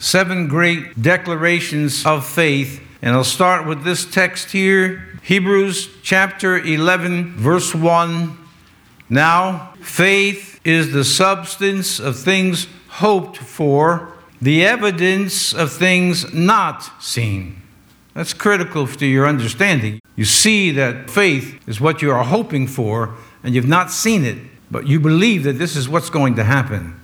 seven great declarations of faith. And I'll start with this text here Hebrews chapter 11, verse 1. Now, faith is the substance of things hoped for, the evidence of things not seen. That's critical to your understanding. You see that faith is what you are hoping for, and you've not seen it, but you believe that this is what's going to happen.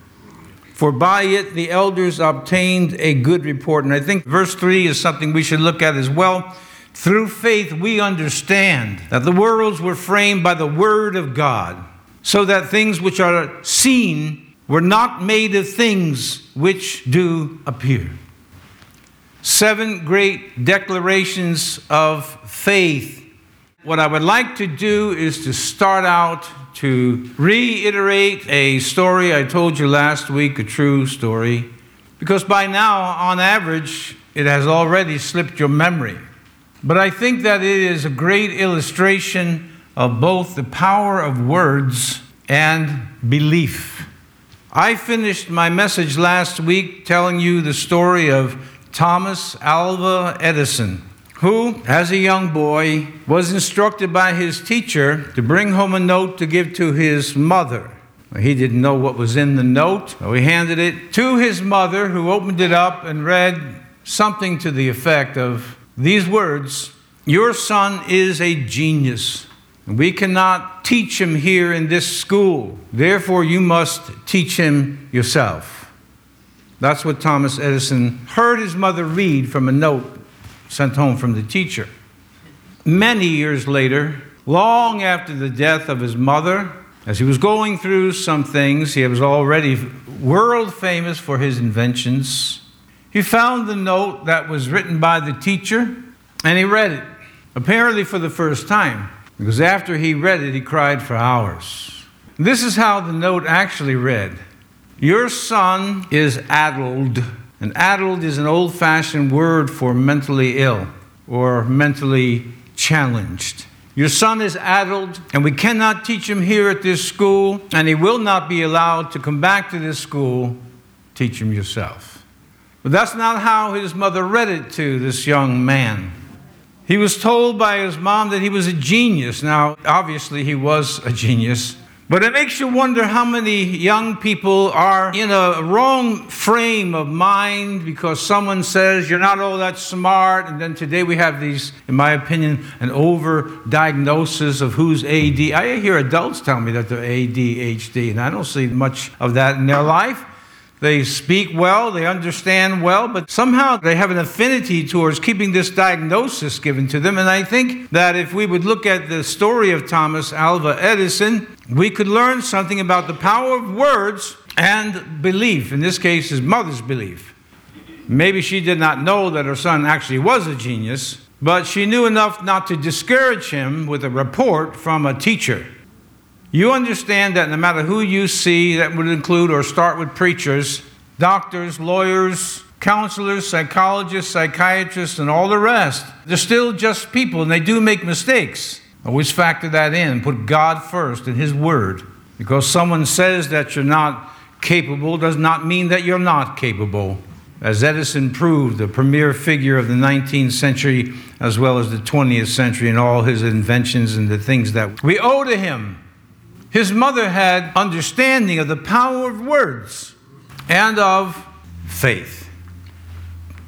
For by it the elders obtained a good report. And I think verse 3 is something we should look at as well. Through faith, we understand that the worlds were framed by the Word of God, so that things which are seen were not made of things which do appear. Seven great declarations of faith. What I would like to do is to start out to reiterate a story I told you last week, a true story, because by now, on average, it has already slipped your memory. But I think that it is a great illustration of both the power of words and belief. I finished my message last week telling you the story of Thomas Alva Edison who, as a young boy, was instructed by his teacher to bring home a note to give to his mother. He didn't know what was in the note, so he handed it to his mother, who opened it up and read something to the effect of these words Your son is a genius. We cannot teach him here in this school. Therefore, you must teach him yourself. That's what Thomas Edison heard his mother read from a note sent home from the teacher. Many years later, long after the death of his mother, as he was going through some things, he was already world famous for his inventions. He found the note that was written by the teacher and he read it, apparently for the first time, because after he read it, he cried for hours. This is how the note actually read Your son is addled and addled is an old fashioned word for mentally ill or mentally challenged. Your son is addled, and we cannot teach him here at this school, and he will not be allowed to come back to this school. Teach him yourself. But that's not how his mother read it to this young man. He was told by his mom that he was a genius. Now, obviously, he was a genius, but it makes you wonder how many young people are in a wrong frame of mind because someone says you're not all that smart. And then today we have these, in my opinion, an over diagnosis of who's AD. I hear adults tell me that they're ADHD, and I don't see much of that in their life. They speak well, they understand well, but somehow they have an affinity towards keeping this diagnosis given to them. And I think that if we would look at the story of Thomas Alva Edison, we could learn something about the power of words and belief. In this case, his mother's belief. Maybe she did not know that her son actually was a genius, but she knew enough not to discourage him with a report from a teacher. You understand that no matter who you see, that would include or start with preachers, doctors, lawyers, counselors, psychologists, psychiatrists, and all the rest, they're still just people and they do make mistakes. Always factor that in and put God first and His Word. Because someone says that you're not capable does not mean that you're not capable. As Edison proved, the premier figure of the 19th century as well as the 20th century in all his inventions and the things that we owe to him. His mother had understanding of the power of words and of faith.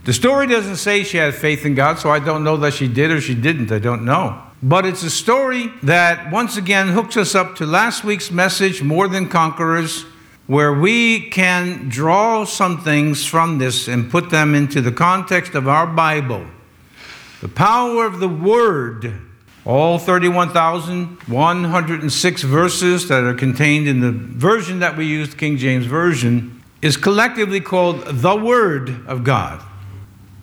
The story doesn't say she had faith in God, so I don't know that she did or she didn't. I don't know. But it's a story that once again hooks us up to last week's message, More Than Conquerors, where we can draw some things from this and put them into the context of our Bible. The power of the Word, all 31,106 verses that are contained in the version that we use, King James Version, is collectively called the Word of God.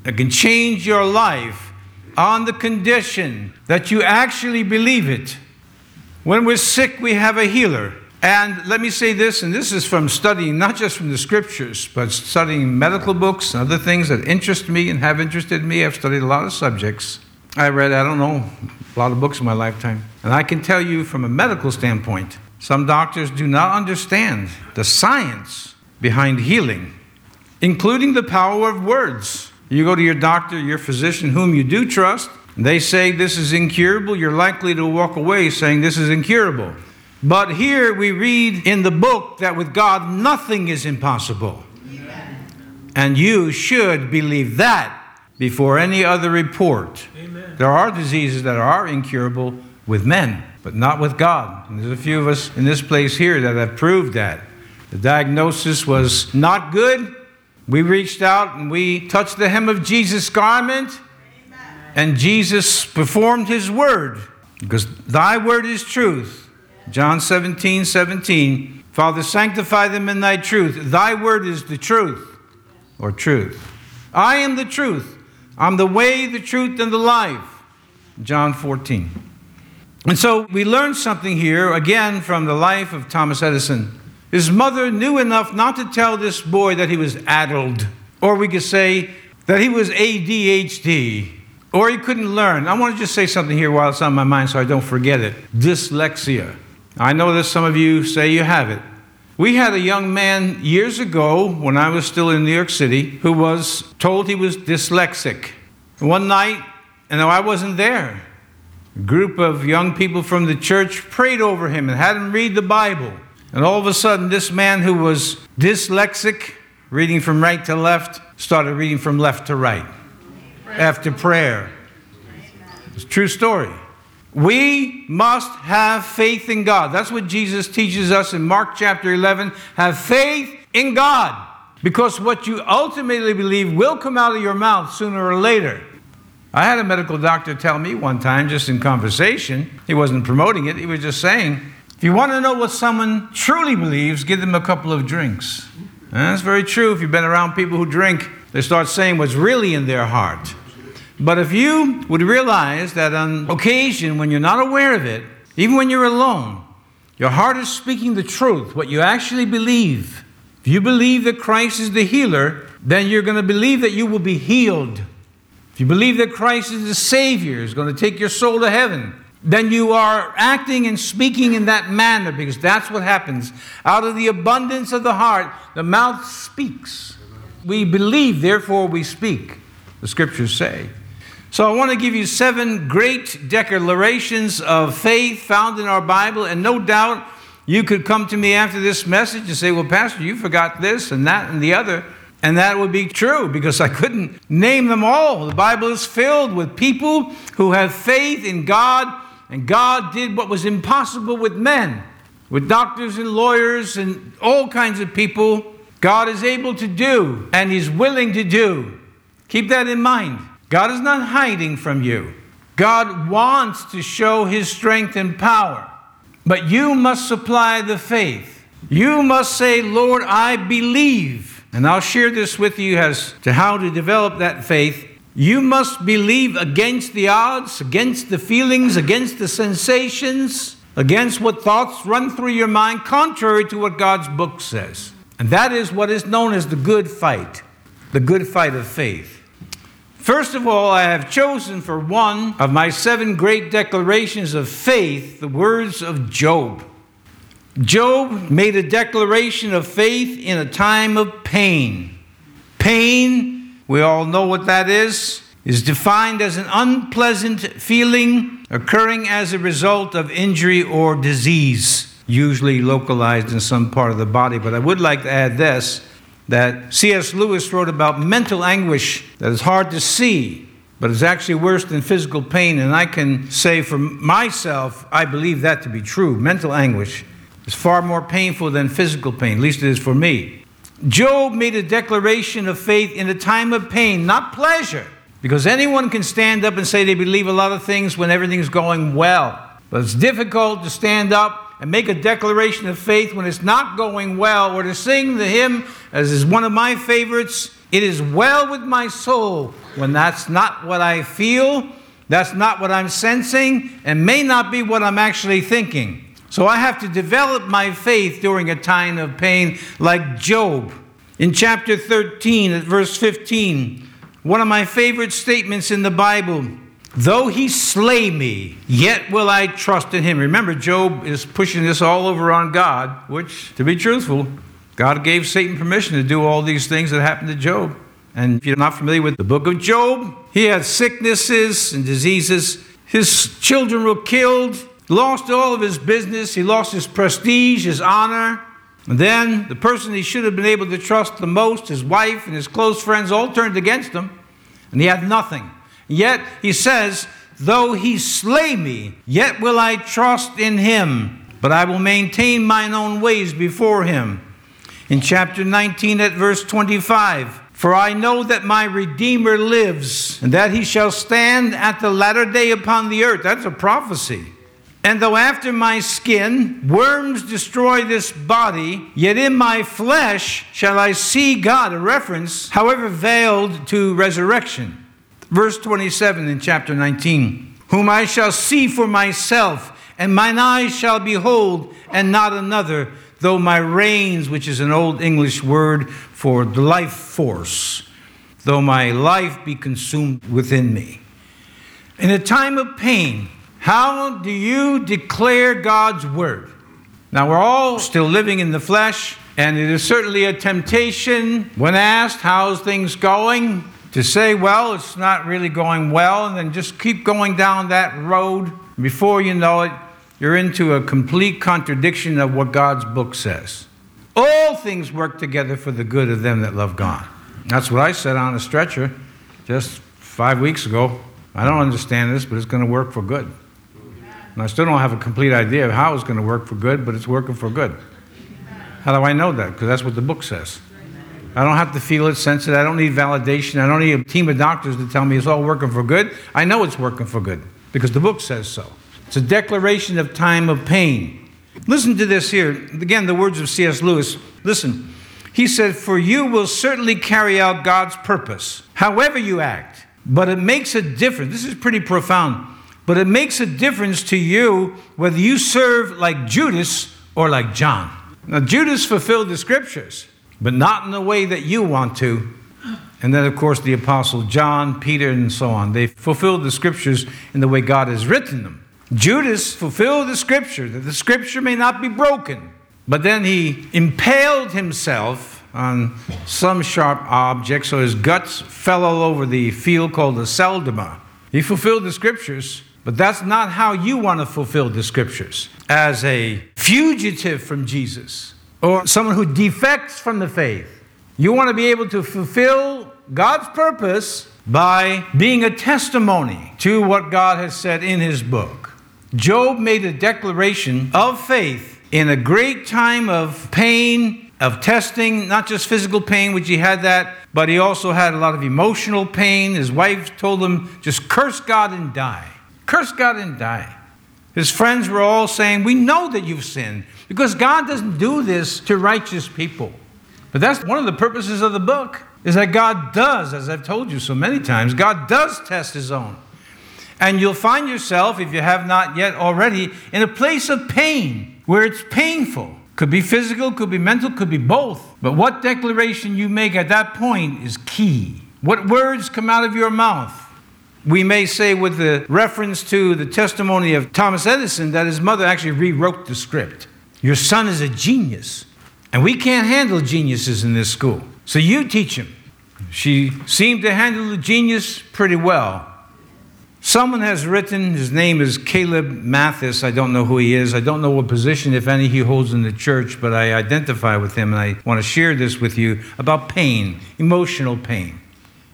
It can change your life on the condition that you actually believe it. When we're sick, we have a healer. And let me say this, and this is from studying not just from the scriptures, but studying medical books and other things that interest me and have interested me. I've studied a lot of subjects. I read, I don't know, a lot of books in my lifetime. And I can tell you from a medical standpoint, some doctors do not understand the science behind healing including the power of words. You go to your doctor, your physician, whom you do trust, they say this is incurable, you're likely to walk away saying this is incurable. But here we read in the book that with God nothing is impossible. Amen. And you should believe that before any other report. Amen. There are diseases that are incurable with men, but not with God. And there's a few of us in this place here that have proved that. The diagnosis was not good. We reached out and we touched the hem of Jesus' garment, Amen. and Jesus performed his word because thy word is truth. John 17, 17. Father, sanctify them in thy truth. Thy word is the truth, or truth. I am the truth. I'm the way, the truth, and the life. John 14. And so we learn something here, again, from the life of Thomas Edison. His mother knew enough not to tell this boy that he was addled, or we could say that he was ADHD, or he couldn't learn. I want to just say something here while it's on my mind so I don't forget it dyslexia. I know that some of you say you have it. We had a young man years ago when I was still in New York City who was told he was dyslexic. One night, and I wasn't there, a group of young people from the church prayed over him and had him read the Bible. And all of a sudden, this man who was dyslexic, reading from right to left, started reading from left to right after prayer. It's a true story. We must have faith in God. That's what Jesus teaches us in Mark chapter 11. Have faith in God. Because what you ultimately believe will come out of your mouth sooner or later. I had a medical doctor tell me one time, just in conversation, he wasn't promoting it, he was just saying, if you want to know what someone truly believes, give them a couple of drinks. And that's very true. If you've been around people who drink, they start saying what's really in their heart. But if you would realize that on occasion, when you're not aware of it, even when you're alone, your heart is speaking the truth, what you actually believe. If you believe that Christ is the healer, then you're going to believe that you will be healed. If you believe that Christ is the Savior, is going to take your soul to heaven, then you are acting and speaking in that manner because that's what happens. Out of the abundance of the heart, the mouth speaks. We believe, therefore we speak, the scriptures say. So I want to give you seven great declarations of faith found in our Bible, and no doubt you could come to me after this message and say, Well, Pastor, you forgot this and that and the other. And that would be true because I couldn't name them all. The Bible is filled with people who have faith in God, and God did what was impossible with men, with doctors and lawyers and all kinds of people. God is able to do, and He's willing to do. Keep that in mind. God is not hiding from you. God wants to show his strength and power. But you must supply the faith. You must say, Lord, I believe. And I'll share this with you as to how to develop that faith. You must believe against the odds, against the feelings, against the sensations, against what thoughts run through your mind, contrary to what God's book says. And that is what is known as the good fight, the good fight of faith. First of all, I have chosen for one of my seven great declarations of faith the words of Job. Job made a declaration of faith in a time of pain. Pain, we all know what that is, is defined as an unpleasant feeling occurring as a result of injury or disease, usually localized in some part of the body. But I would like to add this that C.S. Lewis wrote about mental anguish that is hard to see, but is actually worse than physical pain. And I can say for myself, I believe that to be true. Mental anguish is far more painful than physical pain, at least it is for me. Job made a declaration of faith in a time of pain, not pleasure, because anyone can stand up and say they believe a lot of things when everything's going well. But it's difficult to stand up and make a declaration of faith when it's not going well, or to sing the hymn, as is one of my favorites, It is well with my soul, when that's not what I feel, that's not what I'm sensing, and may not be what I'm actually thinking. So I have to develop my faith during a time of pain, like Job. In chapter 13, at verse 15, one of my favorite statements in the Bible Though he slay me, yet will I trust in him. Remember, Job is pushing this all over on God, which, to be truthful, God gave Satan permission to do all these things that happened to Job. And if you're not familiar with the book of Job, he had sicknesses and diseases. His children were killed, lost all of his business, he lost his prestige, his honor. And then the person he should have been able to trust the most, his wife and his close friends, all turned against him, and he had nothing. Yet he says, Though he slay me, yet will I trust in him, but I will maintain mine own ways before him. In chapter 19, at verse 25, for I know that my Redeemer lives, and that he shall stand at the latter day upon the earth. That's a prophecy. And though after my skin worms destroy this body, yet in my flesh shall I see God, a reference, however veiled to resurrection. Verse 27 in chapter 19 Whom I shall see for myself, and mine eyes shall behold, and not another, though my reins, which is an old English word for the life force, though my life be consumed within me. In a time of pain, how do you declare God's word? Now, we're all still living in the flesh, and it is certainly a temptation when asked, How's things going? To say, Well, it's not really going well, and then just keep going down that road. Before you know it, you're into a complete contradiction of what God's book says. All things work together for the good of them that love God. That's what I said on a stretcher just five weeks ago. I don't understand this, but it's going to work for good. And I still don't have a complete idea of how it's going to work for good, but it's working for good. How do I know that? Because that's what the book says. I don't have to feel it, sense it. I don't need validation. I don't need a team of doctors to tell me it's all working for good. I know it's working for good because the book says so. It's a declaration of time of pain. Listen to this here. Again, the words of C.S. Lewis. Listen. He said, For you will certainly carry out God's purpose, however you act. But it makes a difference. This is pretty profound. But it makes a difference to you whether you serve like Judas or like John. Now, Judas fulfilled the scriptures, but not in the way that you want to. And then, of course, the Apostle John, Peter, and so on. They fulfilled the scriptures in the way God has written them. Judas fulfilled the scripture, that the scripture may not be broken. But then he impaled himself on some sharp object, so his guts fell all over the field called the Aceldama. He fulfilled the scriptures, but that's not how you want to fulfill the scriptures. As a fugitive from Jesus, or someone who defects from the faith, you want to be able to fulfill God's purpose by being a testimony to what God has said in his book. Job made a declaration of faith in a great time of pain, of testing, not just physical pain, which he had that, but he also had a lot of emotional pain. His wife told him, just curse God and die. Curse God and die. His friends were all saying, We know that you've sinned because God doesn't do this to righteous people. But that's one of the purposes of the book is that God does, as I've told you so many times, God does test his own. And you'll find yourself, if you have not yet already, in a place of pain where it's painful. Could be physical, could be mental, could be both. But what declaration you make at that point is key. What words come out of your mouth? We may say, with the reference to the testimony of Thomas Edison, that his mother actually rewrote the script. Your son is a genius, and we can't handle geniuses in this school. So you teach him. She seemed to handle the genius pretty well. Someone has written, his name is Caleb Mathis. I don't know who he is. I don't know what position, if any, he holds in the church, but I identify with him and I want to share this with you about pain, emotional pain.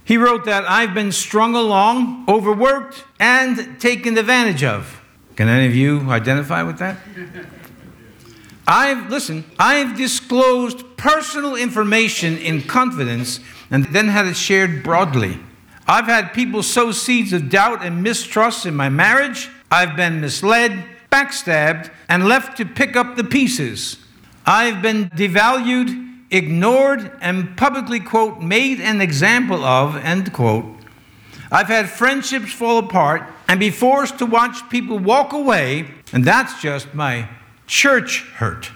He wrote that I've been strung along, overworked, and taken advantage of. Can any of you identify with that? I've, listen, I've disclosed personal information in confidence and then had it shared broadly. I've had people sow seeds of doubt and mistrust in my marriage. I've been misled, backstabbed, and left to pick up the pieces. I've been devalued, ignored, and publicly, quote, made an example of, end quote. I've had friendships fall apart and be forced to watch people walk away, and that's just my church hurt.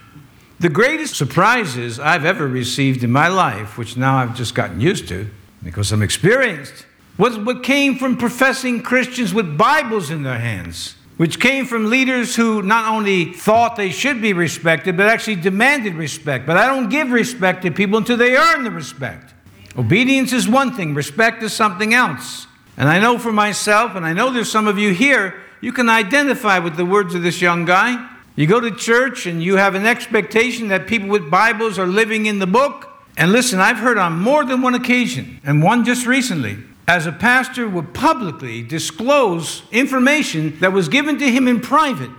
The greatest surprises I've ever received in my life, which now I've just gotten used to because I'm experienced, was what came from professing Christians with Bibles in their hands. which came from leaders who not only thought they should be respected, but actually demanded respect. But I don't give respect to people until they earn the respect. Obedience is one thing, respect is something else. And I know for myself, and I know there's some of you here, you can identify with the words of this young guy. You go to church and you have an expectation that people with Bibles are living in the book. And listen, I've heard on more than one occasion, and one just recently, as a pastor would publicly disclose information that was given to him in private.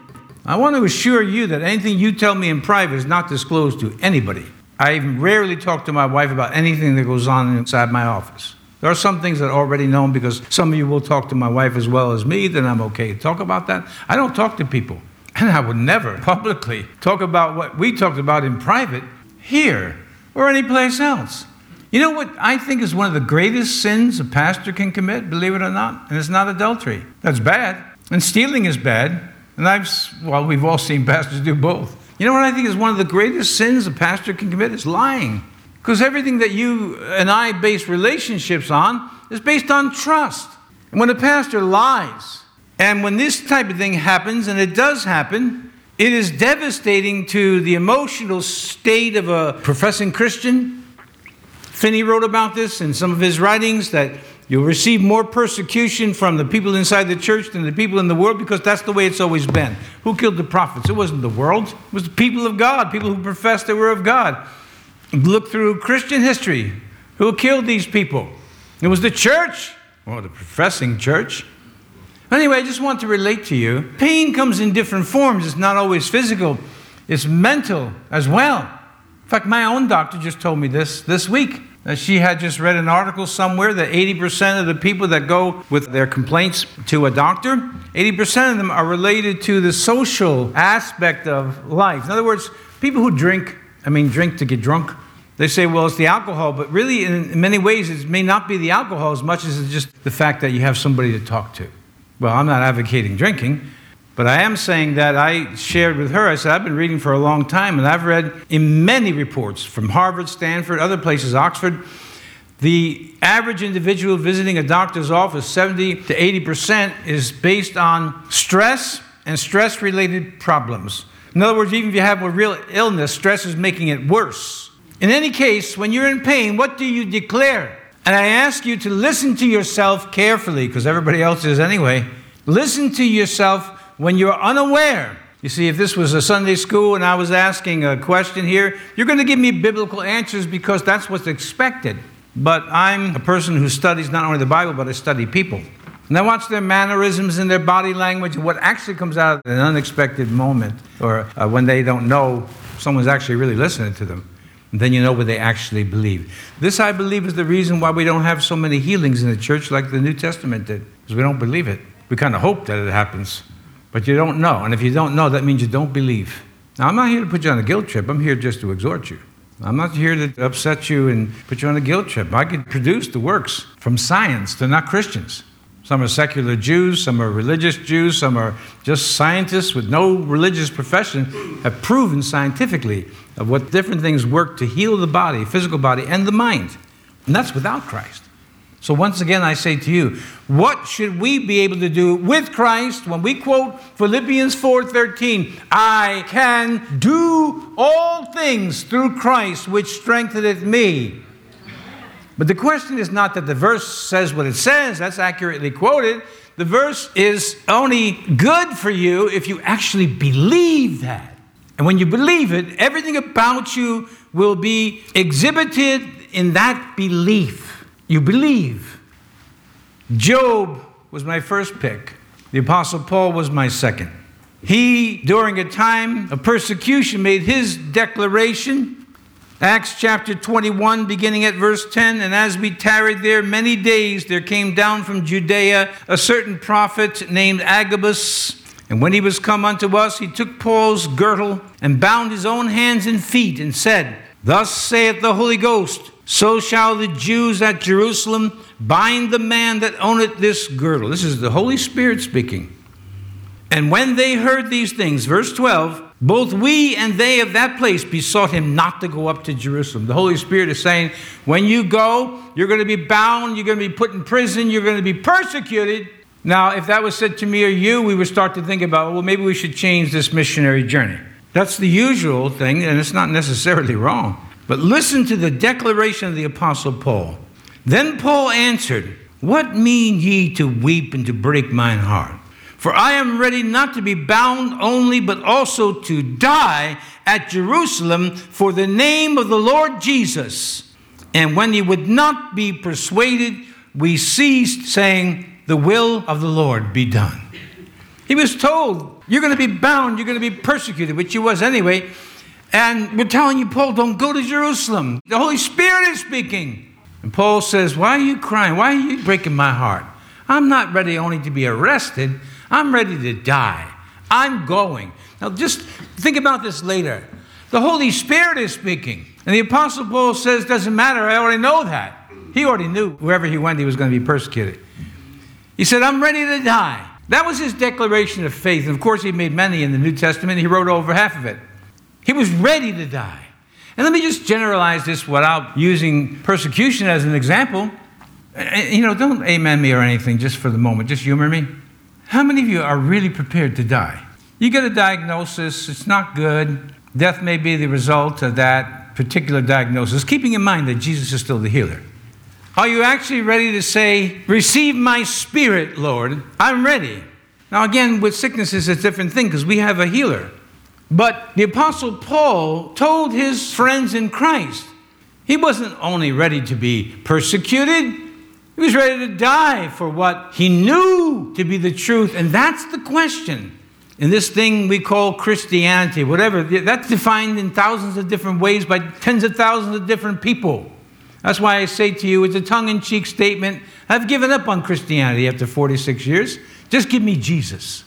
I want to assure you that anything you tell me in private is not disclosed to anybody. I even rarely talk to my wife about anything that goes on inside my office. There are some things that are already known because some of you will talk to my wife as well as me, then I'm okay to talk about that. I don't talk to people. And I would never publicly talk about what we talked about in private here or anyplace else. You know what I think is one of the greatest sins a pastor can commit, believe it or not? And it's not adultery. That's bad. And stealing is bad. And I've, well, we've all seen pastors do both. You know what I think is one of the greatest sins a pastor can commit is lying. Because everything that you and I base relationships on is based on trust. And when a pastor lies, and when this type of thing happens, and it does happen, it is devastating to the emotional state of a professing Christian. Finney wrote about this in some of his writings that you'll receive more persecution from the people inside the church than the people in the world because that's the way it's always been. Who killed the prophets? It wasn't the world, it was the people of God, people who professed they were of God. Look through Christian history. Who killed these people? It was the church, or the professing church. Anyway, I just want to relate to you. Pain comes in different forms. It's not always physical, it's mental as well. In fact, my own doctor just told me this this week. That she had just read an article somewhere that 80% of the people that go with their complaints to a doctor, 80% of them are related to the social aspect of life. In other words, people who drink, I mean, drink to get drunk, they say, well, it's the alcohol, but really, in many ways, it may not be the alcohol as much as it's just the fact that you have somebody to talk to. Well, I'm not advocating drinking, but I am saying that I shared with her, I said, I've been reading for a long time, and I've read in many reports from Harvard, Stanford, other places, Oxford. The average individual visiting a doctor's office, 70 to 80%, is based on stress and stress related problems. In other words, even if you have a real illness, stress is making it worse. In any case, when you're in pain, what do you declare? And I ask you to listen to yourself carefully, because everybody else is anyway. Listen to yourself when you're unaware. You see, if this was a Sunday school and I was asking a question here, you're going to give me biblical answers because that's what's expected. But I'm a person who studies not only the Bible, but I study people. And I watch their mannerisms and their body language and what actually comes out at an unexpected moment or uh, when they don't know someone's actually really listening to them. Then you know what they actually believe. This, I believe, is the reason why we don't have so many healings in the church like the New Testament did, because we don't believe it. We kind of hope that it happens, but you don't know. And if you don't know, that means you don't believe. Now, I'm not here to put you on a guilt trip. I'm here just to exhort you. I'm not here to upset you and put you on a guilt trip. I could produce the works from science. They're not Christians. Some are secular Jews, some are religious Jews, some are just scientists with no religious profession, have proven scientifically of what different things work to heal the body, physical body, and the mind. And that's without Christ. So once again, I say to you, what should we be able to do with Christ when we quote Philippians 4:13, I can do all things through Christ which strengtheneth me. But the question is not that the verse says what it says, that's accurately quoted. The verse is only good for you if you actually believe that. And when you believe it, everything about you will be exhibited in that belief. You believe. Job was my first pick, the Apostle Paul was my second. He, during a time of persecution, made his declaration Acts chapter 21, beginning at verse 10 And as we tarried there many days, there came down from Judea a certain prophet named Agabus. And when he was come unto us, he took Paul's girdle and bound his own hands and feet, and said, Thus saith the Holy Ghost, so shall the Jews at Jerusalem bind the man that owneth this girdle. This is the Holy Spirit speaking. And when they heard these things, verse 12, both we and they of that place besought him not to go up to Jerusalem. The Holy Spirit is saying, when you go, you're going to be bound, you're going to be put in prison, you're going to be persecuted. Now, if that was said to me or you, we would start to think about, well, maybe we should change this missionary journey. That's the usual thing, and it's not necessarily wrong. But listen to the declaration of the Apostle Paul. Then Paul answered, What mean ye to weep and to break mine heart? For I am ready not to be bound only, but also to die at Jerusalem for the name of the Lord Jesus. And when he would not be persuaded, we ceased, saying, The will of the Lord be done. He was told, You're going to be bound, you're going to be persecuted, which he was anyway. And we're telling you, Paul, don't go to Jerusalem. The Holy Spirit is speaking. And Paul says, Why are you crying? Why are you breaking my heart? I'm not ready only to be arrested, I'm ready to die. I'm going. Now, just think about this later. The Holy Spirit is speaking. And the Apostle Paul says, Doesn't matter, I already know that. He already knew wherever he went, he was going to be persecuted. He said, I'm ready to die. That was his declaration of faith. And of course, he made many in the New Testament. He wrote over half of it. He was ready to die. And let me just generalize this without using persecution as an example. Eh, eh, you know, don't amen me or anything just for the moment, just humor me. How many of you are really prepared to die? You get a diagnosis, it's not good. Death may be the result of that particular diagnosis, keeping in mind that Jesus is still the healer. Are you actually ready to say, Receive my spirit, Lord? I'm ready. Now, again, with sickness is a different thing because we have a healer. But the Apostle Paul told his friends in Christ, he wasn't only ready to be persecuted, he was ready to die for what he knew to be the truth. And that's the question. In this thing we call Christianity, whatever, that's defined in thousands of different ways by tens of thousands of different people. That's why I say to you, it's a tongue in cheek statement. I've given up on Christianity after 46 years. Just give me Jesus.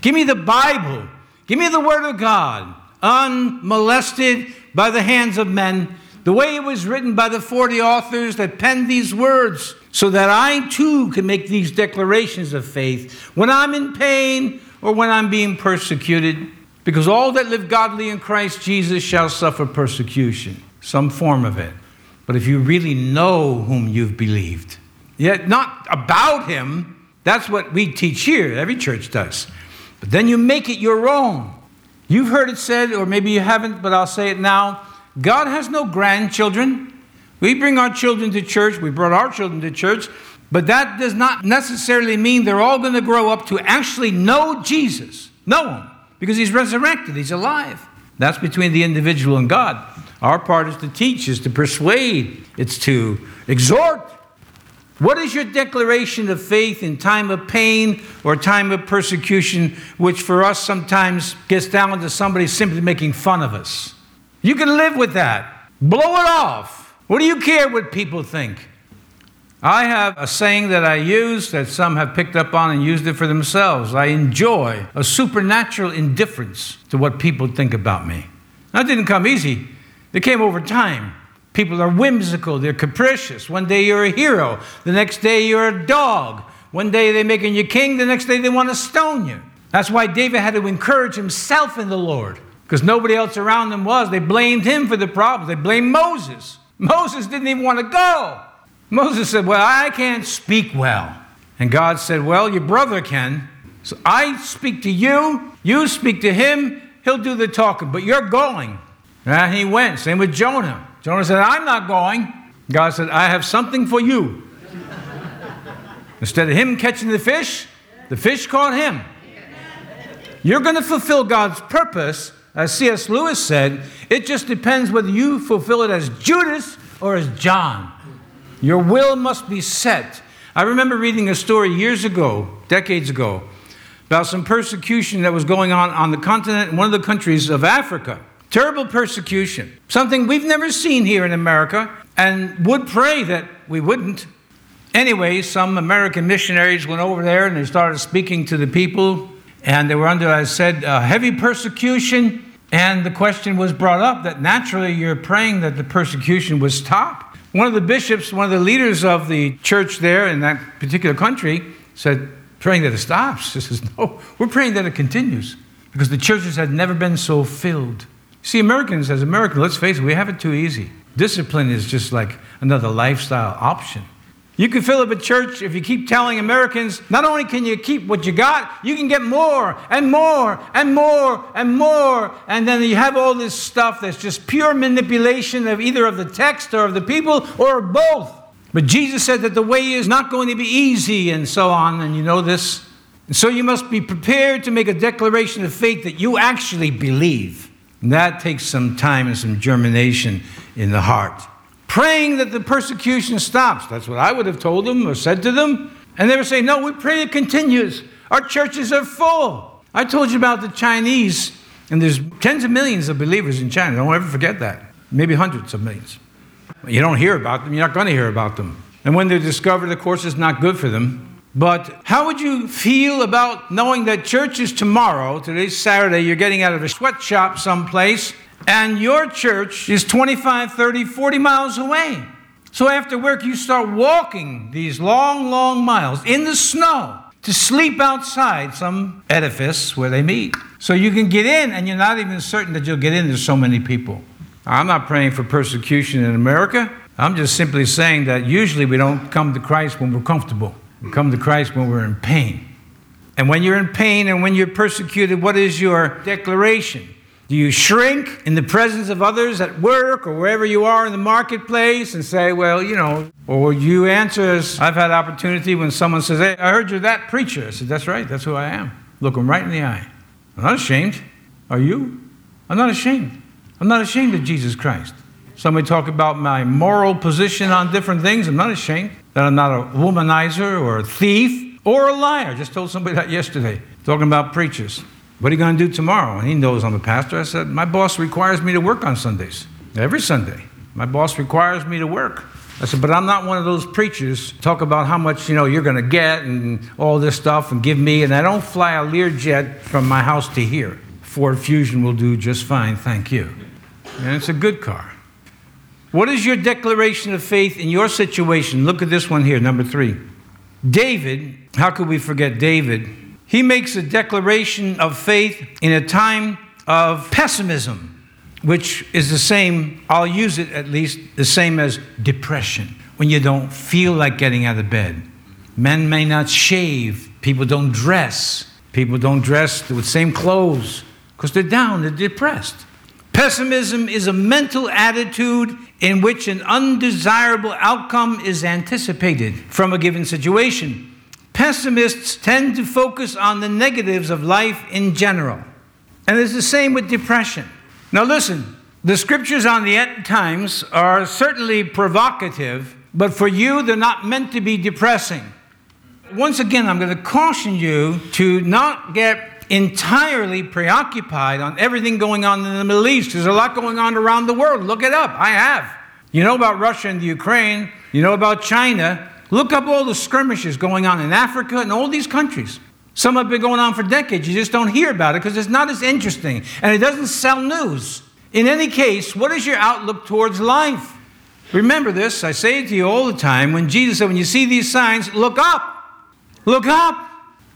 Give me the Bible. Give me the Word of God, unmolested by the hands of men, the way it was written by the 40 authors that penned these words, so that I too can make these declarations of faith when I'm in pain or when I'm being persecuted. Because all that live godly in Christ Jesus shall suffer persecution, some form of it. But if you really know whom you've believed, yet not about him, that's what we teach here, every church does. But then you make it your own. You've heard it said, or maybe you haven't, but I'll say it now God has no grandchildren. We bring our children to church, we brought our children to church, but that does not necessarily mean they're all going to grow up to actually know Jesus. Know him, because he's resurrected, he's alive. That's between the individual and God. Our part is to teach, is to persuade, it's to exhort. What is your declaration of faith in time of pain or time of persecution, which for us sometimes gets down to somebody simply making fun of us? You can live with that. Blow it off. What do you care what people think? I have a saying that I use that some have picked up on and used it for themselves. I enjoy a supernatural indifference to what people think about me. That didn't come easy. It came over time. People are whimsical, they're capricious. One day you're a hero, the next day you're a dog. One day they're making you king, the next day they want to stone you. That's why David had to encourage himself in the Lord, because nobody else around them was. They blamed him for the problems, they blamed Moses. Moses didn't even want to go. Moses said, Well, I can't speak well. And God said, Well, your brother can. So I speak to you, you speak to him, he'll do the talking, but you're going. And he went. Same with Jonah. Jonah said, I'm not going. God said, I have something for you. Instead of him catching the fish, the fish caught him. You're going to fulfill God's purpose, Uh, as C.S. Lewis said. It just depends whether you fulfill it as Judas or as John. Your will must be set. I remember reading a story years ago, decades ago, about some persecution that was going on on the continent in one of the countries of Africa. Terrible persecution, something we've never seen here in America, and would pray that we wouldn't. Anyway, some American missionaries went over there and they started speaking to the people, and they were under, I said, heavy persecution. And the question was brought up that naturally you're praying that the persecution would stop. One of the bishops, one of the leaders of the church there in that particular country, said, praying that it stops. He says, No, we're praying that it continues because the churches had never been so filled. See, Americans, as Americans, let's face it, we have it too easy. Discipline is just like another lifestyle option. You can fill up a church if you keep telling Americans not only can you keep what you got, you can get more and more and more and more. And then you have all this stuff that's just pure manipulation of either of the text or of the people or both. But Jesus said that the way is not going to be easy and so on, and you know this. And so you must be prepared to make a declaration of faith that you actually believe. And that takes some time and some germination in the heart praying that the persecution stops. That's what I would have told them or said to them. And they were saying, No, we pray it continues. Our churches are full. I told you about the Chinese, and there's tens of millions of believers in China. Don't ever forget that. Maybe hundreds of millions. You don't hear about them, you're not going to hear about them. And when they're discovered, of course, it's not good for them. But how would you feel about knowing that church is tomorrow? Today's Saturday, you're getting out of a sweatshop someplace and your church is 25, 30, 40 miles away. So after work, you start walking these long, long miles in the snow to sleep outside some edifice where they meet. So you can get in, and you're not even certain that you'll get in. There's so many people. I'm not praying for persecution in America. I'm just simply saying that usually we don't come to Christ when we're comfortable. We come to Christ when we're in pain. And when you're in pain and when you're persecuted, what is your declaration? Do you shrink in the presence of others at work or wherever you are in the marketplace and say, well, you know, or you answer I've had opportunity when someone says, hey, I heard you're that preacher. I said, that's right, that's who I am. Look them right in the eye. I'm not ashamed. Are you? I'm not ashamed. I'm not ashamed of Jesus Christ. Somebody talk about my moral position on different things. I'm not ashamed that I'm not a womanizer or a thief or a liar. I just told somebody that yesterday, talking about preachers. What are you going to do tomorrow? And he knows I'm a pastor. I said, My boss requires me to work on Sundays, every Sunday. My boss requires me to work. I said, but I'm not one of those preachers talk about how much you know you're going to get and all this stuff and give me. And I don't fly a Learjet from my house to here. Ford Fusion will do just fine, thank you. And it's a good car. What is your declaration of faith in your situation? Look at this one here, number three. David, how could we forget David? He makes a declaration of faith in a time of pessimism, which is the same, I'll use it at least, the same as depression, when you don't feel like getting out of bed. Men may not shave, people don't dress, people don't dress with the same clothes because they're down, they're depressed. Pessimism is a mental attitude in which an undesirable outcome is anticipated from a given situation. Pessimists tend to focus on the negatives of life in general. And it's the same with depression. Now, listen, the scriptures on the end times are certainly provocative, but for you, they're not meant to be depressing. Once again, I'm going to caution you to not get entirely preoccupied on everything going on in the Middle East. There's a lot going on around the world. Look it up. I have. You know about Russia and the Ukraine, you know about China. Look up all the skirmishes going on in Africa and all these countries. Some have been going on for decades. You just don't hear about it because it's not as interesting and it doesn't sell news. In any case, what is your outlook towards life? Remember this, I say it to you all the time. When Jesus said, when you see these signs, look up. Look up.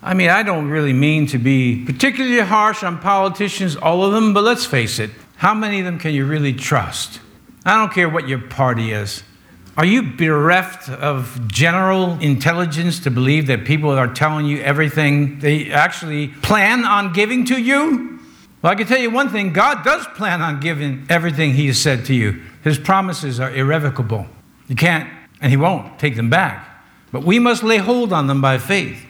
I mean, I don't really mean to be particularly harsh on politicians, all of them, but let's face it. How many of them can you really trust? I don't care what your party is. Are you bereft of general intelligence to believe that people are telling you everything they actually plan on giving to you? Well, I can tell you one thing God does plan on giving everything He has said to you. His promises are irrevocable. You can't, and He won't take them back. But we must lay hold on them by faith.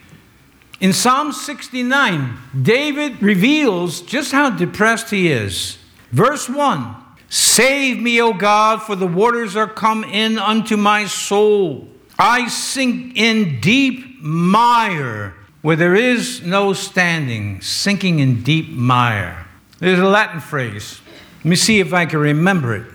In Psalm 69, David reveals just how depressed he is. Verse 1 Save me, O God, for the waters are come in unto my soul. I sink in deep mire where there is no standing, sinking in deep mire. There's a Latin phrase. Let me see if I can remember it.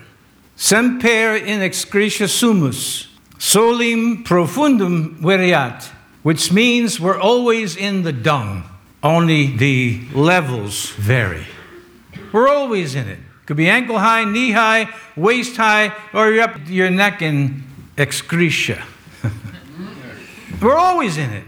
Semper in excretia sumus, solum profundum variat, which means we're always in the dung, only the levels vary. We're always in it. Could be ankle high, knee high, waist high, or you're up your neck in excretia. We're always in it.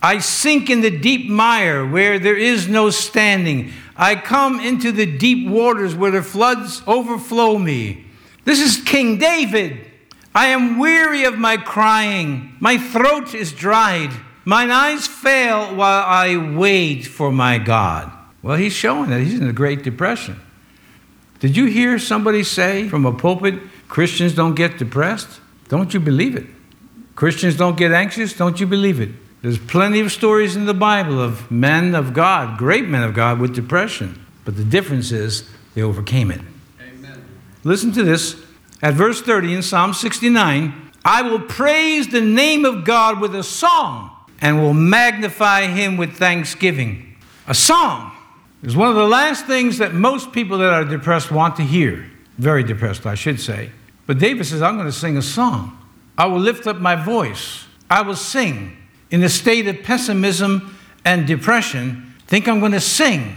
I sink in the deep mire where there is no standing. I come into the deep waters where the floods overflow me. This is King David. I am weary of my crying. My throat is dried. Mine eyes fail while I wait for my God. Well, he's showing that he's in a Great Depression. Did you hear somebody say from a pulpit, Christians don't get depressed? Don't you believe it? Christians don't get anxious? Don't you believe it? There's plenty of stories in the Bible of men of God, great men of God, with depression. But the difference is they overcame it. Amen. Listen to this. At verse 30 in Psalm 69, I will praise the name of God with a song and will magnify him with thanksgiving. A song is one of the last things that most people that are depressed want to hear. Very depressed, I should say. But David says, I'm going to sing a song. I will lift up my voice. I will sing. In a state of pessimism and depression, think I'm going to sing.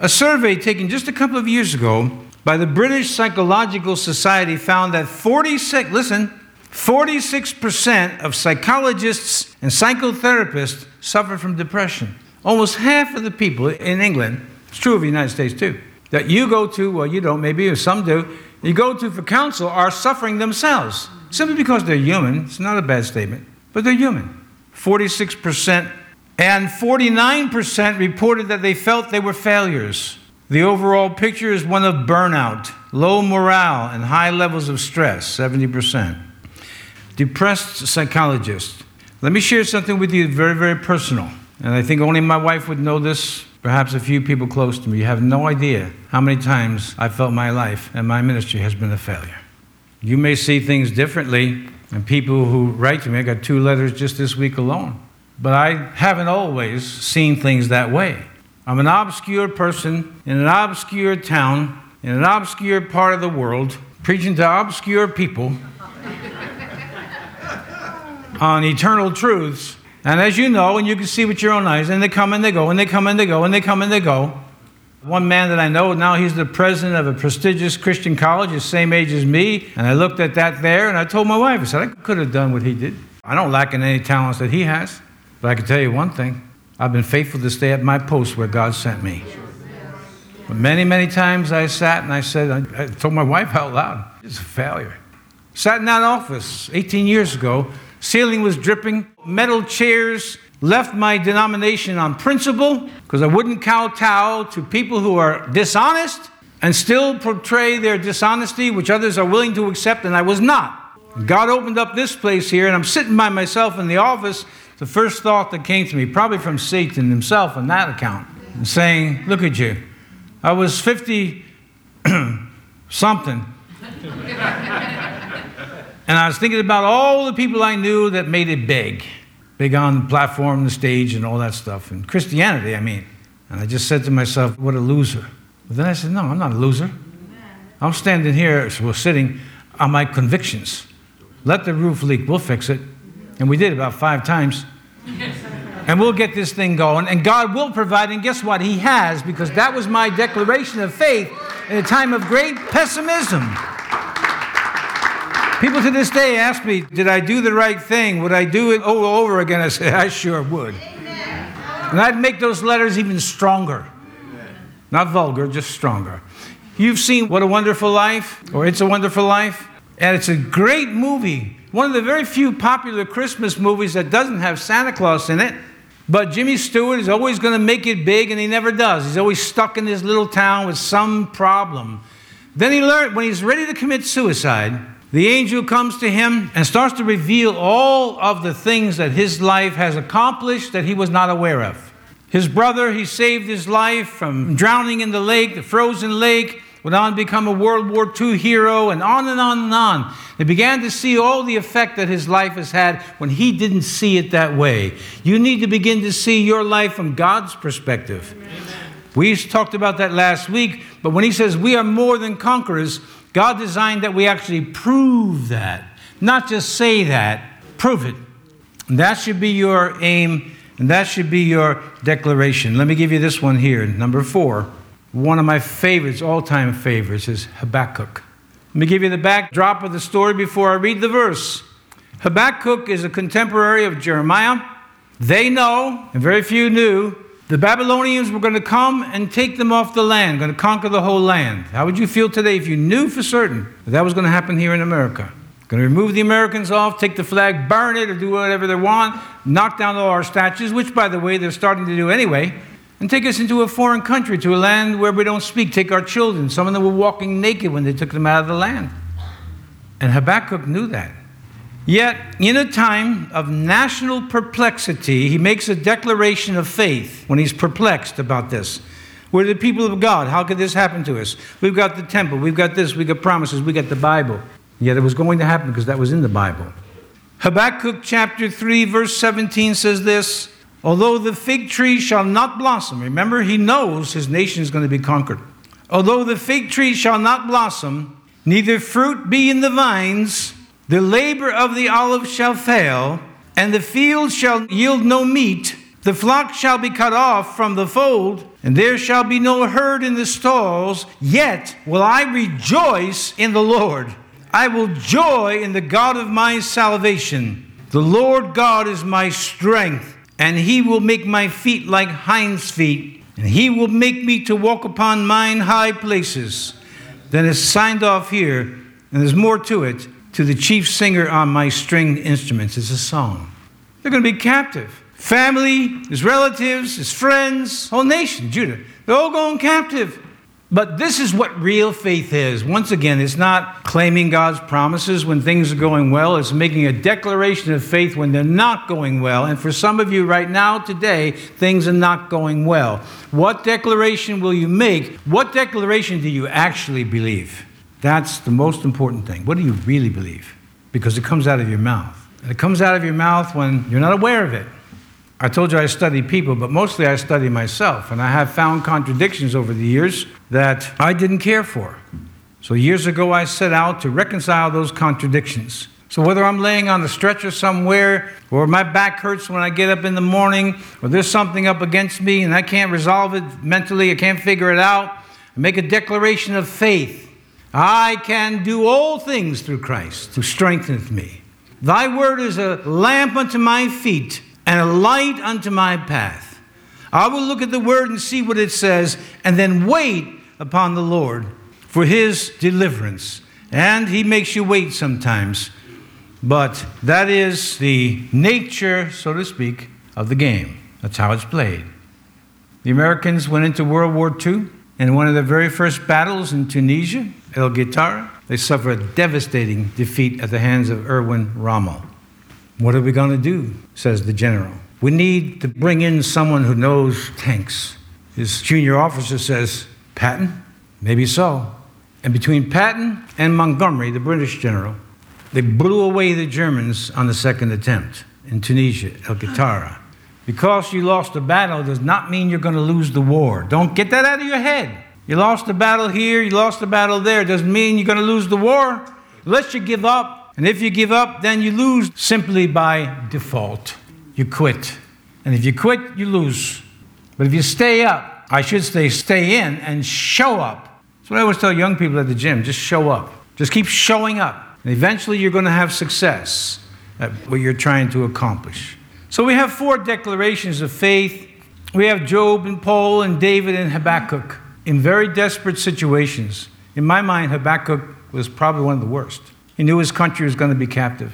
A survey taken just a couple of years ago by the British Psychological Society found that 46, listen, 46% of psychologists and psychotherapists suffer from depression. Almost half of the people in England, it's true of the United States too, that you go to, well, you don't, maybe, or some do, you go to for counsel are suffering themselves simply because they're human. It's not a bad statement, but they're human. 46% and 49% reported that they felt they were failures. The overall picture is one of burnout, low morale, and high levels of stress 70%. Depressed psychologist. Let me share something with you very, very personal. And I think only my wife would know this, perhaps a few people close to me. You have no idea how many times I felt my life and my ministry has been a failure. You may see things differently, and people who write to me, I got two letters just this week alone. But I haven't always seen things that way. I'm an obscure person in an obscure town, in an obscure part of the world, preaching to obscure people on eternal truths. And as you know, and you can see with your own eyes, and they come and they go, and they come and they go, and they come and they go. One man that I know now, he's the president of a prestigious Christian college, the same age as me. And I looked at that there, and I told my wife, I said, I could have done what he did. I don't lack in any talents that he has. But I can tell you one thing I've been faithful to stay at my post where God sent me. But many, many times I sat and I said, I told my wife out loud, it's a failure. Sat in that office 18 years ago, ceiling was dripping, metal chairs, left my denomination on principle because I wouldn't kowtow to people who are dishonest and still portray their dishonesty, which others are willing to accept, and I was not. God opened up this place here, and I'm sitting by myself in the office. The first thought that came to me, probably from Satan himself on that account, saying, Look at you. I was 50 something. And I was thinking about all the people I knew that made it big big on the platform, the stage, and all that stuff. And Christianity, I mean. And I just said to myself, what a loser. But then I said, no, I'm not a loser. I'm standing here, so we're sitting on my convictions. Let the roof leak, we'll fix it. And we did about five times. and we'll get this thing going. And God will provide. And guess what? He has, because that was my declaration of faith in a time of great pessimism. People to this day ask me, Did I do the right thing? Would I do it all over again? I say, I sure would. Amen. And I'd make those letters even stronger. Amen. Not vulgar, just stronger. You've seen What a Wonderful Life or It's a Wonderful Life, and it's a great movie. One of the very few popular Christmas movies that doesn't have Santa Claus in it. But Jimmy Stewart is always going to make it big, and he never does. He's always stuck in his little town with some problem. Then he learned when he's ready to commit suicide, the angel comes to him and starts to reveal all of the things that his life has accomplished that he was not aware of. His brother, he saved his life from drowning in the lake, the frozen lake, went on to become a World War II hero, and on and on and on. They began to see all the effect that his life has had when he didn't see it that way. You need to begin to see your life from God's perspective. Amen. We talked about that last week, but when he says we are more than conquerors, God designed that we actually prove that, not just say that, prove it. That should be your aim, and that should be your declaration. Let me give you this one here. Number four, one of my favorites, all time favorites, is Habakkuk. Let me give you the backdrop of the story before I read the verse. Habakkuk is a contemporary of Jeremiah. They know, and very few knew, the Babylonians were going to come and take them off the land, going to conquer the whole land. How would you feel today if you knew for certain that that was going to happen here in America? Going to remove the Americans off, take the flag, burn it, or do whatever they want, knock down all our statues, which, by the way, they're starting to do anyway, and take us into a foreign country, to a land where we don't speak, take our children. Some of them were walking naked when they took them out of the land. And Habakkuk knew that. Yet, in a time of national perplexity, he makes a declaration of faith when he's perplexed about this. We're the people of God. How could this happen to us? We've got the temple, we've got this, we've got promises, we've got the Bible. Yet it was going to happen because that was in the Bible. Habakkuk chapter 3, verse 17 says this Although the fig tree shall not blossom, remember, he knows his nation is going to be conquered. Although the fig tree shall not blossom, neither fruit be in the vines, the labor of the olive shall fail, and the field shall yield no meat, the flock shall be cut off from the fold, and there shall be no herd in the stalls, yet will I rejoice in the Lord. I will joy in the God of my salvation. The Lord God is my strength, and he will make my feet like hinds' feet, and he will make me to walk upon mine high places. Then it's signed off here, and there's more to it, to the chief singer on my stringed instruments. It's a song. They're going to be captive. Family, his relatives, his friends, whole nation, Judah, they're all going captive. But this is what real faith is. Once again, it's not claiming God's promises when things are going well, it's making a declaration of faith when they're not going well. And for some of you right now, today, things are not going well. What declaration will you make? What declaration do you actually believe? That's the most important thing. What do you really believe? Because it comes out of your mouth. And it comes out of your mouth when you're not aware of it. I told you I study people, but mostly I study myself. And I have found contradictions over the years that I didn't care for. So years ago, I set out to reconcile those contradictions. So whether I'm laying on a stretcher somewhere, or my back hurts when I get up in the morning, or there's something up against me and I can't resolve it mentally, I can't figure it out, I make a declaration of faith. I can do all things through Christ who strengtheneth me. Thy word is a lamp unto my feet and a light unto my path. I will look at the word and see what it says, and then wait upon the Lord for his deliverance. And he makes you wait sometimes, but that is the nature, so to speak, of the game. That's how it's played. The Americans went into World War II, and one of the very first battles in Tunisia, El Guettar, they suffered a devastating defeat at the hands of Erwin Rommel. What are we going to do? says the general. We need to bring in someone who knows tanks. His junior officer says, Patton? Maybe so. And between Patton and Montgomery, the British general, they blew away the Germans on the second attempt in Tunisia, El Qatara. Because you lost a battle does not mean you're going to lose the war. Don't get that out of your head. You lost a battle here, you lost a battle there, doesn't mean you're going to lose the war. Unless you give up, and if you give up, then you lose simply by default. You quit. And if you quit, you lose. But if you stay up, I should say stay in and show up. That's what I always tell young people at the gym just show up. Just keep showing up. And eventually you're going to have success at what you're trying to accomplish. So we have four declarations of faith. We have Job and Paul and David and Habakkuk in very desperate situations. In my mind, Habakkuk was probably one of the worst. He knew his country was going to be captive.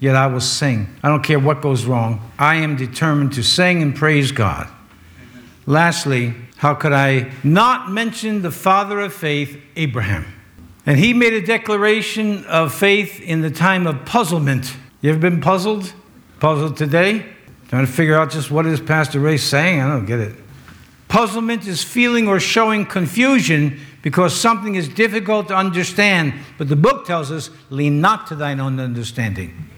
Yet I will sing. I don't care what goes wrong. I am determined to sing and praise God. Amen. Lastly, how could I not mention the father of faith, Abraham? And he made a declaration of faith in the time of puzzlement. You ever been puzzled? Puzzled today? Trying to figure out just what is Pastor Ray saying? I don't get it. Puzzlement is feeling or showing confusion because something is difficult to understand. But the book tells us lean not to thine own understanding.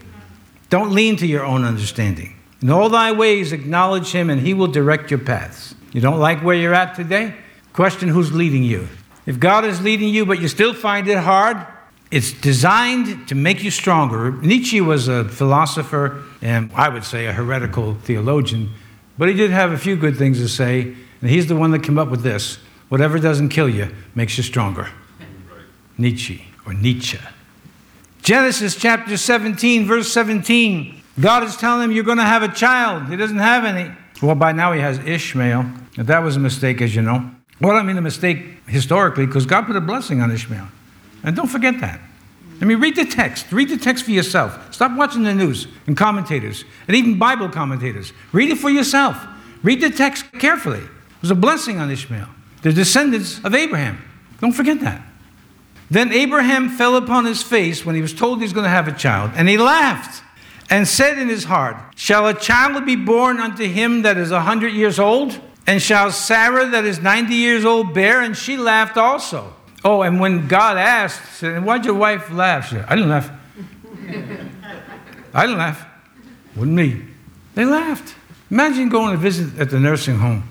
Don't lean to your own understanding. In all thy ways, acknowledge him, and he will direct your paths. You don't like where you're at today? Question who's leading you. If God is leading you, but you still find it hard, it's designed to make you stronger. Nietzsche was a philosopher, and I would say a heretical theologian, but he did have a few good things to say, and he's the one that came up with this Whatever doesn't kill you makes you stronger. Right. Nietzsche or Nietzsche. Genesis chapter 17, verse 17. God is telling him, You're going to have a child. He doesn't have any. Well, by now he has Ishmael. That was a mistake, as you know. Well, I mean, a mistake historically, because God put a blessing on Ishmael. And don't forget that. I mean, read the text. Read the text for yourself. Stop watching the news and commentators, and even Bible commentators. Read it for yourself. Read the text carefully. It was a blessing on Ishmael, the descendants of Abraham. Don't forget that. Then Abraham fell upon his face when he was told he was going to have a child, and he laughed and said in his heart, Shall a child be born unto him that is a hundred years old? And shall Sarah that is ninety years old bear? And she laughed also. Oh, and when God asked, said, Why'd your wife laugh? She said, I didn't laugh. I didn't laugh. Wasn't me. They laughed. Imagine going to visit at the nursing home.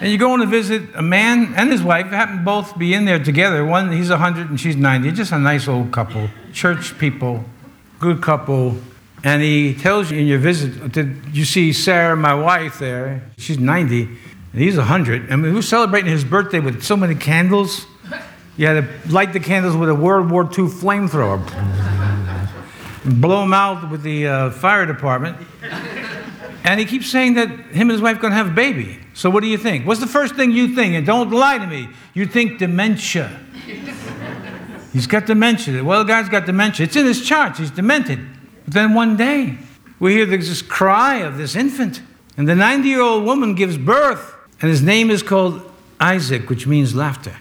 And you're going to visit a man and his wife, happen to both be in there together. One, he's 100 and she's 90. Just a nice old couple, church people, good couple. And he tells you in your visit, did you see Sarah, my wife, there? She's 90. And he's 100. I mean, we were celebrating his birthday with so many candles. You had to light the candles with a World War II flamethrower. Blow them out with the uh, fire department. And he keeps saying that him and his wife are going to have a baby. So what do you think? What's the first thing you think? And don't lie to me. You think dementia. He's got dementia. Well, the guy's got dementia. It's in his charts. He's demented. But then one day, we hear this cry of this infant. And the 90 year old woman gives birth and his name is called Isaac, which means laughter.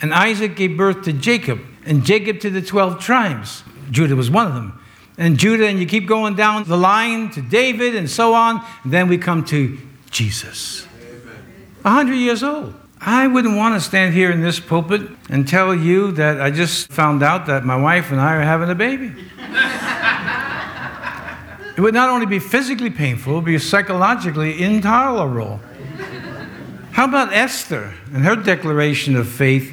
And Isaac gave birth to Jacob, and Jacob to the 12 tribes. Judah was one of them. And Judah, and you keep going down the line to David and so on. And then we come to Jesus. A hundred years old. I wouldn't want to stand here in this pulpit and tell you that I just found out that my wife and I are having a baby. it would not only be physically painful, it would be psychologically intolerable. How about Esther and her declaration of faith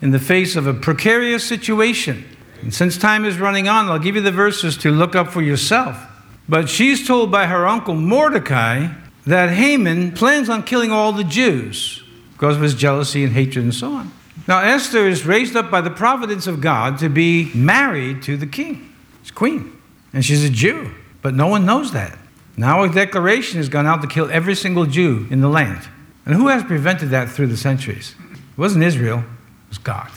in the face of a precarious situation? And since time is running on, I'll give you the verses to look up for yourself. But she's told by her uncle Mordecai that Haman plans on killing all the Jews because of his jealousy and hatred and so on. Now, Esther is raised up by the providence of God to be married to the king. She's queen. And she's a Jew. But no one knows that. Now a declaration has gone out to kill every single Jew in the land. And who has prevented that through the centuries? It wasn't Israel, it was God.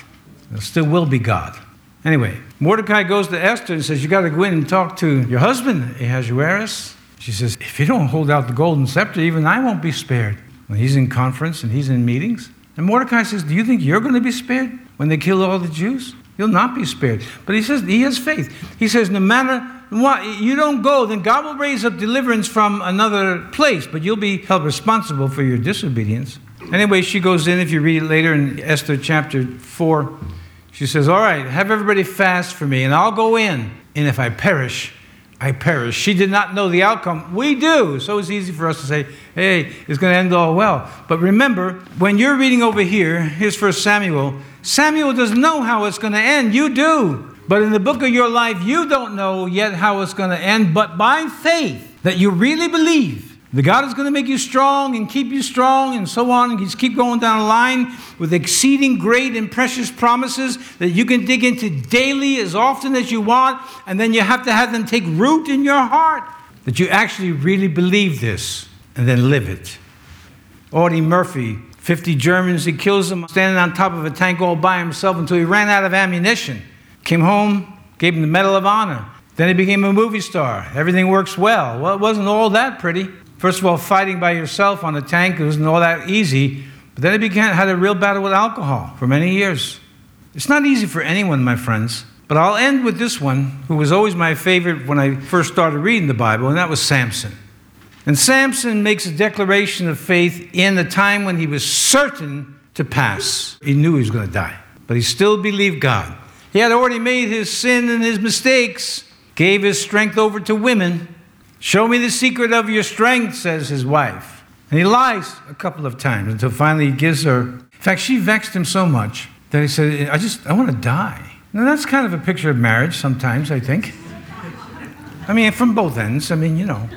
It still will be God. Anyway, Mordecai goes to Esther and says, You got to go in and talk to your husband, Ahasuerus. She says, If you don't hold out the golden scepter, even I won't be spared. When he's in conference and he's in meetings. And Mordecai says, Do you think you're going to be spared when they kill all the Jews? You'll not be spared. But he says, He has faith. He says, No matter you don't go, then God will raise up deliverance from another place, but you'll be held responsible for your disobedience. Anyway, she goes in, if you read it later in Esther chapter 4, she says, All right, have everybody fast for me, and I'll go in. And if I perish, I perish. She did not know the outcome. We do. So it's easy for us to say, hey, it's going to end all well. But remember, when you're reading over here, here's First Samuel, Samuel doesn't know how it's going to end. You do. But in the book of your life, you don't know yet how it's going to end. But by faith, that you really believe that God is going to make you strong and keep you strong and so on, and just keep going down the line with exceeding great and precious promises that you can dig into daily as often as you want, and then you have to have them take root in your heart. That you actually really believe this and then live it. Audie Murphy 50 Germans, he kills them standing on top of a tank all by himself until he ran out of ammunition. Came home, gave him the Medal of Honor. Then he became a movie star. Everything works well. Well, it wasn't all that pretty. First of all, fighting by yourself on a tank wasn't all that easy. But then he began had a real battle with alcohol for many years. It's not easy for anyone, my friends. But I'll end with this one, who was always my favorite when I first started reading the Bible, and that was Samson. And Samson makes a declaration of faith in the time when he was certain to pass. He knew he was going to die, but he still believed God. He had already made his sin and his mistakes, gave his strength over to women. Show me the secret of your strength, says his wife. And he lies a couple of times until finally he gives her. In fact, she vexed him so much that he said, I just, I want to die. Now, that's kind of a picture of marriage sometimes, I think. I mean, from both ends. I mean, you know.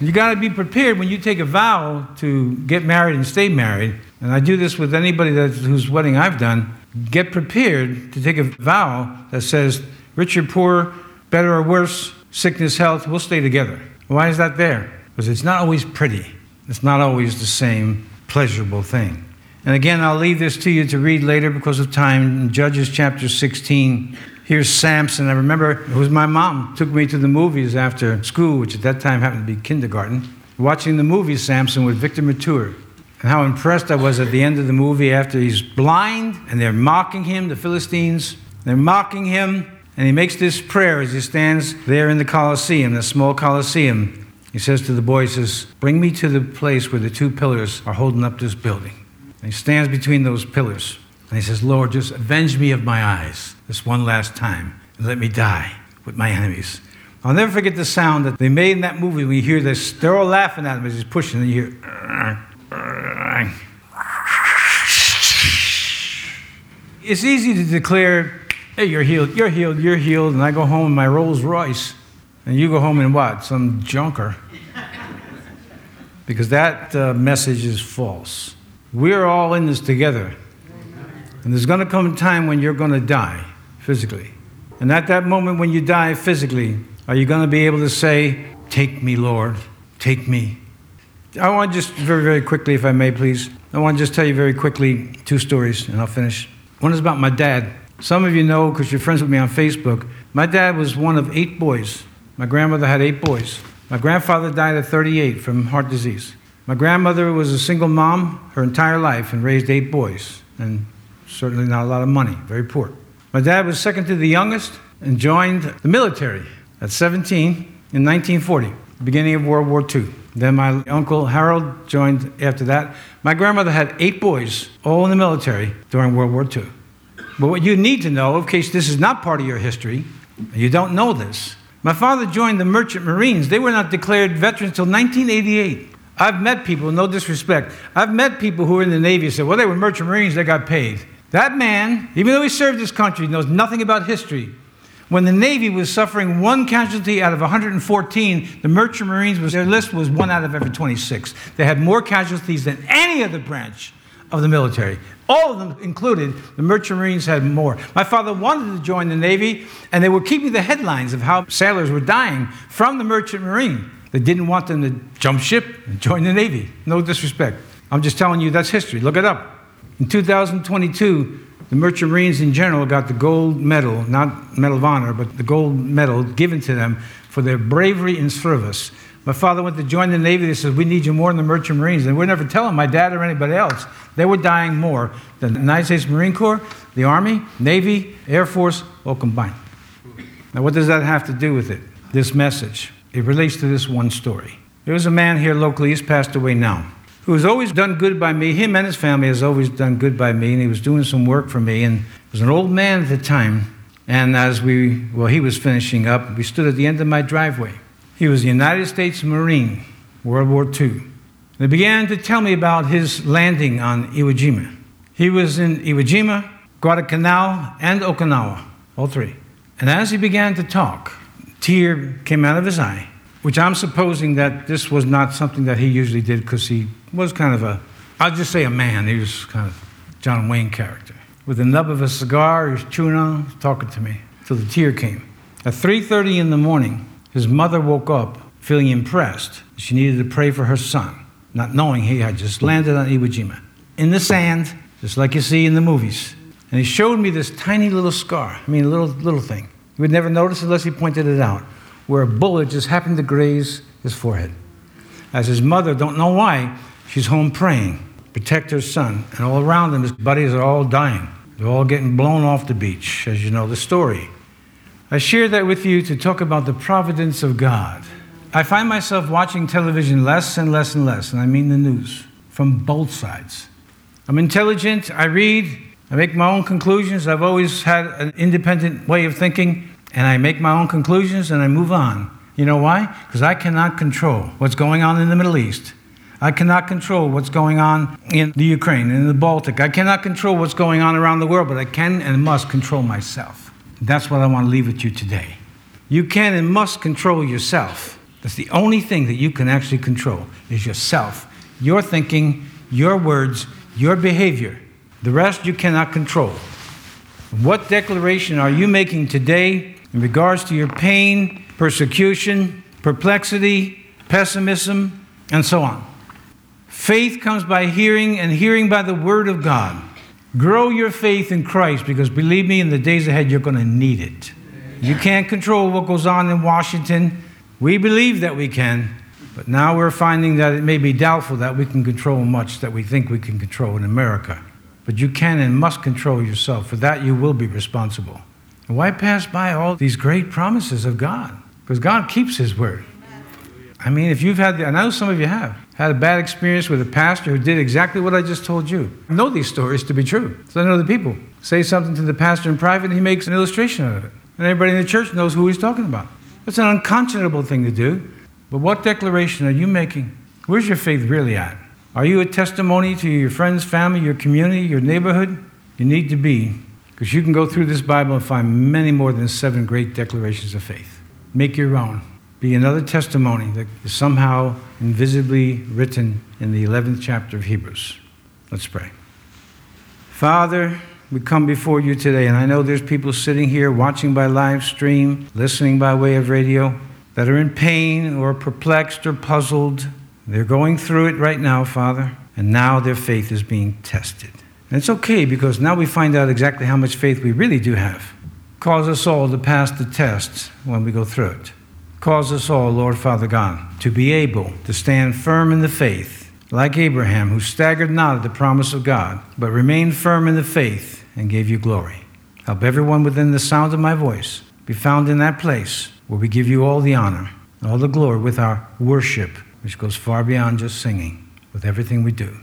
You got to be prepared when you take a vow to get married and stay married. And I do this with anybody whose wedding I've done get prepared to take a vow that says, rich or poor, better or worse, sickness, health, we'll stay together. Why is that there? Because it's not always pretty. It's not always the same pleasurable thing. And again, I'll leave this to you to read later because of time. In Judges chapter 16, here's Samson. I remember it was my mom took me to the movies after school, which at that time happened to be kindergarten, watching the movie Samson with Victor Mature. And how impressed I was at the end of the movie after he's blind and they're mocking him, the Philistines. They're mocking him, and he makes this prayer as he stands there in the Colosseum, the small Colosseum. He says to the boy, he says, Bring me to the place where the two pillars are holding up this building. And he stands between those pillars. And he says, Lord, just avenge me of my eyes this one last time and let me die with my enemies. I'll never forget the sound that they made in that movie when you hear this. They're all laughing at him as he's pushing, and you hear. It's easy to declare, hey, you're healed, you're healed, you're healed, and I go home in my Rolls Royce, and you go home in what? Some junker. because that uh, message is false. We're all in this together. And there's going to come a time when you're going to die physically. And at that moment when you die physically, are you going to be able to say, Take me, Lord, take me? I want to just very, very quickly, if I may, please. I want to just tell you very quickly two stories, and I'll finish. One is about my dad. Some of you know because you're friends with me on Facebook. My dad was one of eight boys. My grandmother had eight boys. My grandfather died at 38 from heart disease. My grandmother was a single mom her entire life and raised eight boys, and certainly not a lot of money, very poor. My dad was second to the youngest and joined the military at 17 in 1940, beginning of World War II. Then my uncle Harold joined after that. My grandmother had eight boys, all in the military during World War II. But what you need to know, in case this is not part of your history, you don't know this, my father joined the Merchant Marines. They were not declared veterans until 1988. I've met people, no disrespect, I've met people who were in the Navy and said, well, they were Merchant Marines, they got paid. That man, even though he served his country, knows nothing about history. When the Navy was suffering one casualty out of 114, the Merchant Marines, was, their list was one out of every 26. They had more casualties than any other branch of the military. All of them included, the Merchant Marines had more. My father wanted to join the Navy, and they were keeping the headlines of how sailors were dying from the Merchant Marine. They didn't want them to jump ship and join the Navy. No disrespect. I'm just telling you that's history. Look it up. In 2022, the Merchant Marines in general got the gold medal, not Medal of Honor, but the gold medal given to them for their bravery in service. My father went to join the Navy. They said, We need you more than the Merchant Marines. And we never tell him, my dad or anybody else. They were dying more than the United States Marine Corps, the Army, Navy, Air Force, all combined. Now, what does that have to do with it? This message. It relates to this one story. There was a man here locally, he's passed away now, who has always done good by me. Him and his family has always done good by me, and he was doing some work for me. And was an old man at the time. And as we, well, he was finishing up, we stood at the end of my driveway. He was a United States Marine, World War II. They began to tell me about his landing on Iwo Jima. He was in Iwo Jima, Guadalcanal, and Okinawa, all three. And as he began to talk, tear came out of his eye, which I'm supposing that this was not something that he usually did because he was kind of a, I'll just say a man. He was kind of John Wayne character. With the nub of a cigar, he was chewing on, talking to me, till the tear came. At 3.30 in the morning, his mother woke up feeling impressed. She needed to pray for her son, not knowing he had just landed on Iwo Jima. In the sand, just like you see in the movies. And he showed me this tiny little scar. I mean, a little, little thing. You would never notice unless he pointed it out, where a bullet just happened to graze his forehead. As his mother, don't know why, she's home praying, protect her son. And all around him, his buddies are all dying. They're all getting blown off the beach, as you know the story. I share that with you to talk about the providence of God. I find myself watching television less and less and less, and I mean the news, from both sides. I'm intelligent, I read, I make my own conclusions. I've always had an independent way of thinking, and I make my own conclusions and I move on. You know why? Because I cannot control what's going on in the Middle East. I cannot control what's going on in the Ukraine, in the Baltic. I cannot control what's going on around the world, but I can and must control myself. That's what I want to leave with you today. You can and must control yourself. That's the only thing that you can actually control is yourself, your thinking, your words, your behavior. The rest you cannot control. What declaration are you making today in regards to your pain, persecution, perplexity, pessimism, and so on? Faith comes by hearing, and hearing by the word of God. Grow your faith in Christ because believe me, in the days ahead, you're going to need it. You can't control what goes on in Washington. We believe that we can, but now we're finding that it may be doubtful that we can control much that we think we can control in America. But you can and must control yourself. For that, you will be responsible. Why pass by all these great promises of God? Because God keeps His word. I mean, if you've had, I know some of you have, had a bad experience with a pastor who did exactly what I just told you. I know these stories to be true. So I know the people. Say something to the pastor in private, and he makes an illustration out of it. And everybody in the church knows who he's talking about. It's an unconscionable thing to do. But what declaration are you making? Where's your faith really at? Are you a testimony to your friends, family, your community, your neighborhood? You need to be, because you can go through this Bible and find many more than seven great declarations of faith. Make your own. Be another testimony that is somehow invisibly written in the 11th chapter of Hebrews. Let's pray. Father, we come before you today, and I know there's people sitting here watching by live stream, listening by way of radio, that are in pain or perplexed or puzzled. They're going through it right now, Father, and now their faith is being tested. And it's okay because now we find out exactly how much faith we really do have. Cause us all to pass the test when we go through it. Cause us all, Lord Father God, to be able to stand firm in the faith, like Abraham, who staggered not at the promise of God, but remained firm in the faith and gave you glory. Help everyone within the sound of my voice be found in that place where we give you all the honor, all the glory with our worship, which goes far beyond just singing, with everything we do.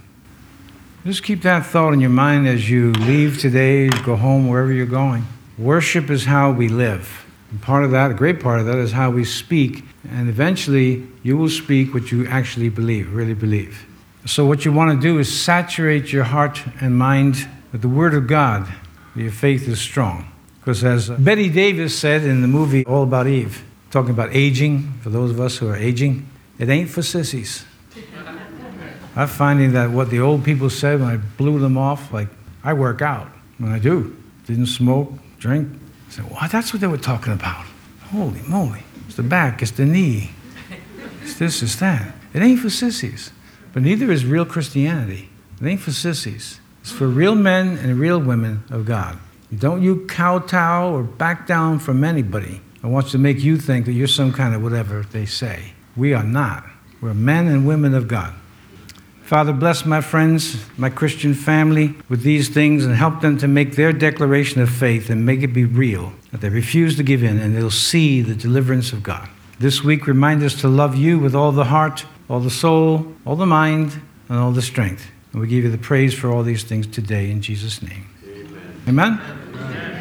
Just keep that thought in your mind as you leave today, go home, wherever you're going. Worship is how we live. And part of that, a great part of that, is how we speak. And eventually, you will speak what you actually believe, really believe. So, what you want to do is saturate your heart and mind with the Word of God. Your faith is strong. Because, as Bette Davis said in the movie All About Eve, talking about aging, for those of us who are aging, it ain't for sissies. I'm finding that what the old people said when I blew them off, like, I work out. When I do. Didn't smoke, drink, I said, well, that's what they were talking about. Holy moly. It's the back, it's the knee. It's this, it's that. It ain't for sissies. But neither is real Christianity. It ain't for sissies. It's for real men and real women of God. Don't you kowtow or back down from anybody who wants to make you think that you're some kind of whatever they say. We are not. We're men and women of God. Father, bless my friends, my Christian family with these things and help them to make their declaration of faith and make it be real, that they refuse to give in and they'll see the deliverance of God. This week, remind us to love you with all the heart, all the soul, all the mind, and all the strength. And we give you the praise for all these things today in Jesus' name. Amen. Amen? Amen.